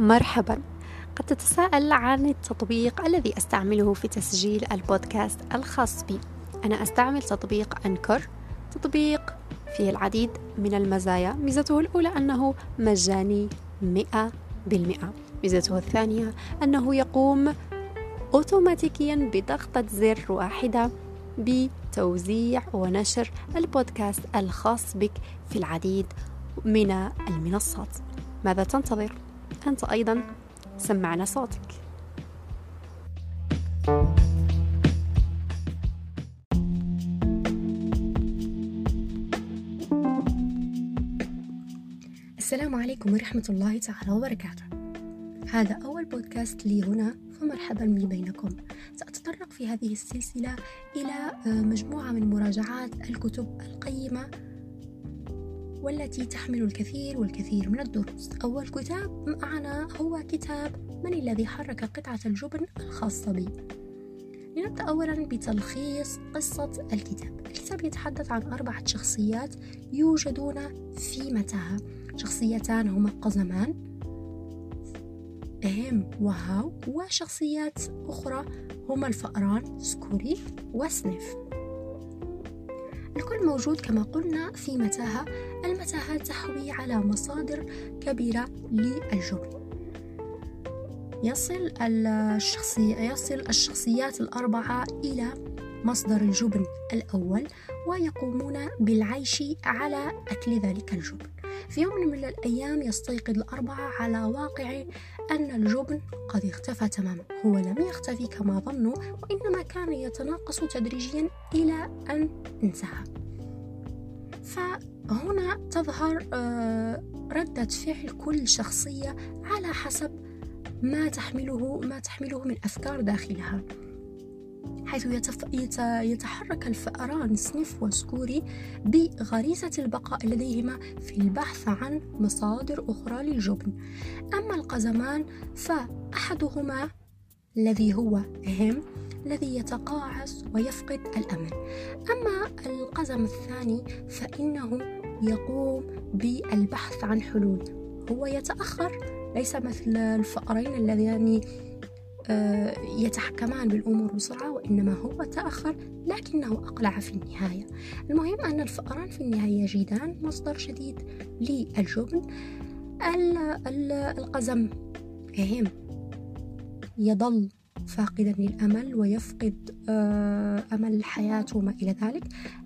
مرحبا. قد تتساءل عن التطبيق الذي أستعمله في تسجيل البودكاست الخاص بي. أنا أستعمل تطبيق أنكر. تطبيق فيه العديد من المزايا. ميزته الأولى أنه مجاني مئة بالمئة. ميزته الثانية أنه يقوم أوتوماتيكيا بضغطة زر واحدة بتوزيع ونشر البودكاست الخاص بك في العديد من المنصات. ماذا تنتظر؟ أنت أيضا سمعنا صوتك. السلام عليكم ورحمة الله تعالى وبركاته. هذا أول بودكاست لي هنا فمرحبا بي بينكم. سأتطرق في هذه السلسلة إلى مجموعة من مراجعات الكتب القيمة والتي تحمل الكثير والكثير من الدروس. أول كتاب معنا هو كتاب من الذي حرك قطعة الجبن الخاصة بي. لنبدأ أولا بتلخيص قصة الكتاب. الكتاب يتحدث عن أربعة شخصيات يوجدون في متاهة. شخصيتان هما قزمان إهم وهاو وشخصيات أخرى هما الفأران سكوري وسنيف. الكل موجود كما قلنا في متاهة المتاهة تحوي على مصادر كبيرة للجبن يصل الشخصي يصل الشخصيات الأربعة إلى مصدر الجبن الأول ويقومون بالعيش على أكل ذلك الجبن. في يوم من الأيام يستيقظ الأربعة على واقع أن الجبن قد اختفى تماما. هو لم يختفي كما ظنوا وإنما كان يتناقص تدريجيا إلى أن انتهى. فهنا تظهر آه، ردة فعل كل شخصية على حسب ما تحمله ما تحمله من أفكار داخلها حيث. يتحرك الفأران سنيف وسكوري بغريزة البقاء لديهما في البحث عن مصادر أخرى للجبن أما القزمان فأحدهما الذي هو هم الذي يتقاعس ويفقد الأمل. أما القزم الثاني فإنه يقوم بالبحث عن حلول هو يتأخر ليس مثل الفأرين اللذان آه، يتحكمان بالأمور بسرعة وإنما هو تأخر لكنه أقلع في النهاية. المهم أن الفأران في النهاية يجدان مصدر جديد للجبن. القزم يهم يظل فاقدا للأمل ويفقد آه، أمل الحياة وما إلى ذلك.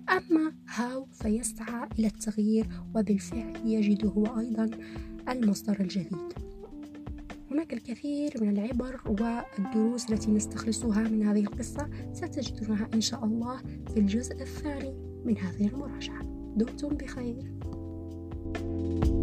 أما هاو فيسعى إلى التغيير وبالفعل يجد هو أيضا المصدر الجديد. هناك الكثير من العبر والدروس التي نستخلصها من هذه القصة ستجدونها إن شاء الله في الجزء الثاني من هذه المراجعة. دمتم بخير. thank you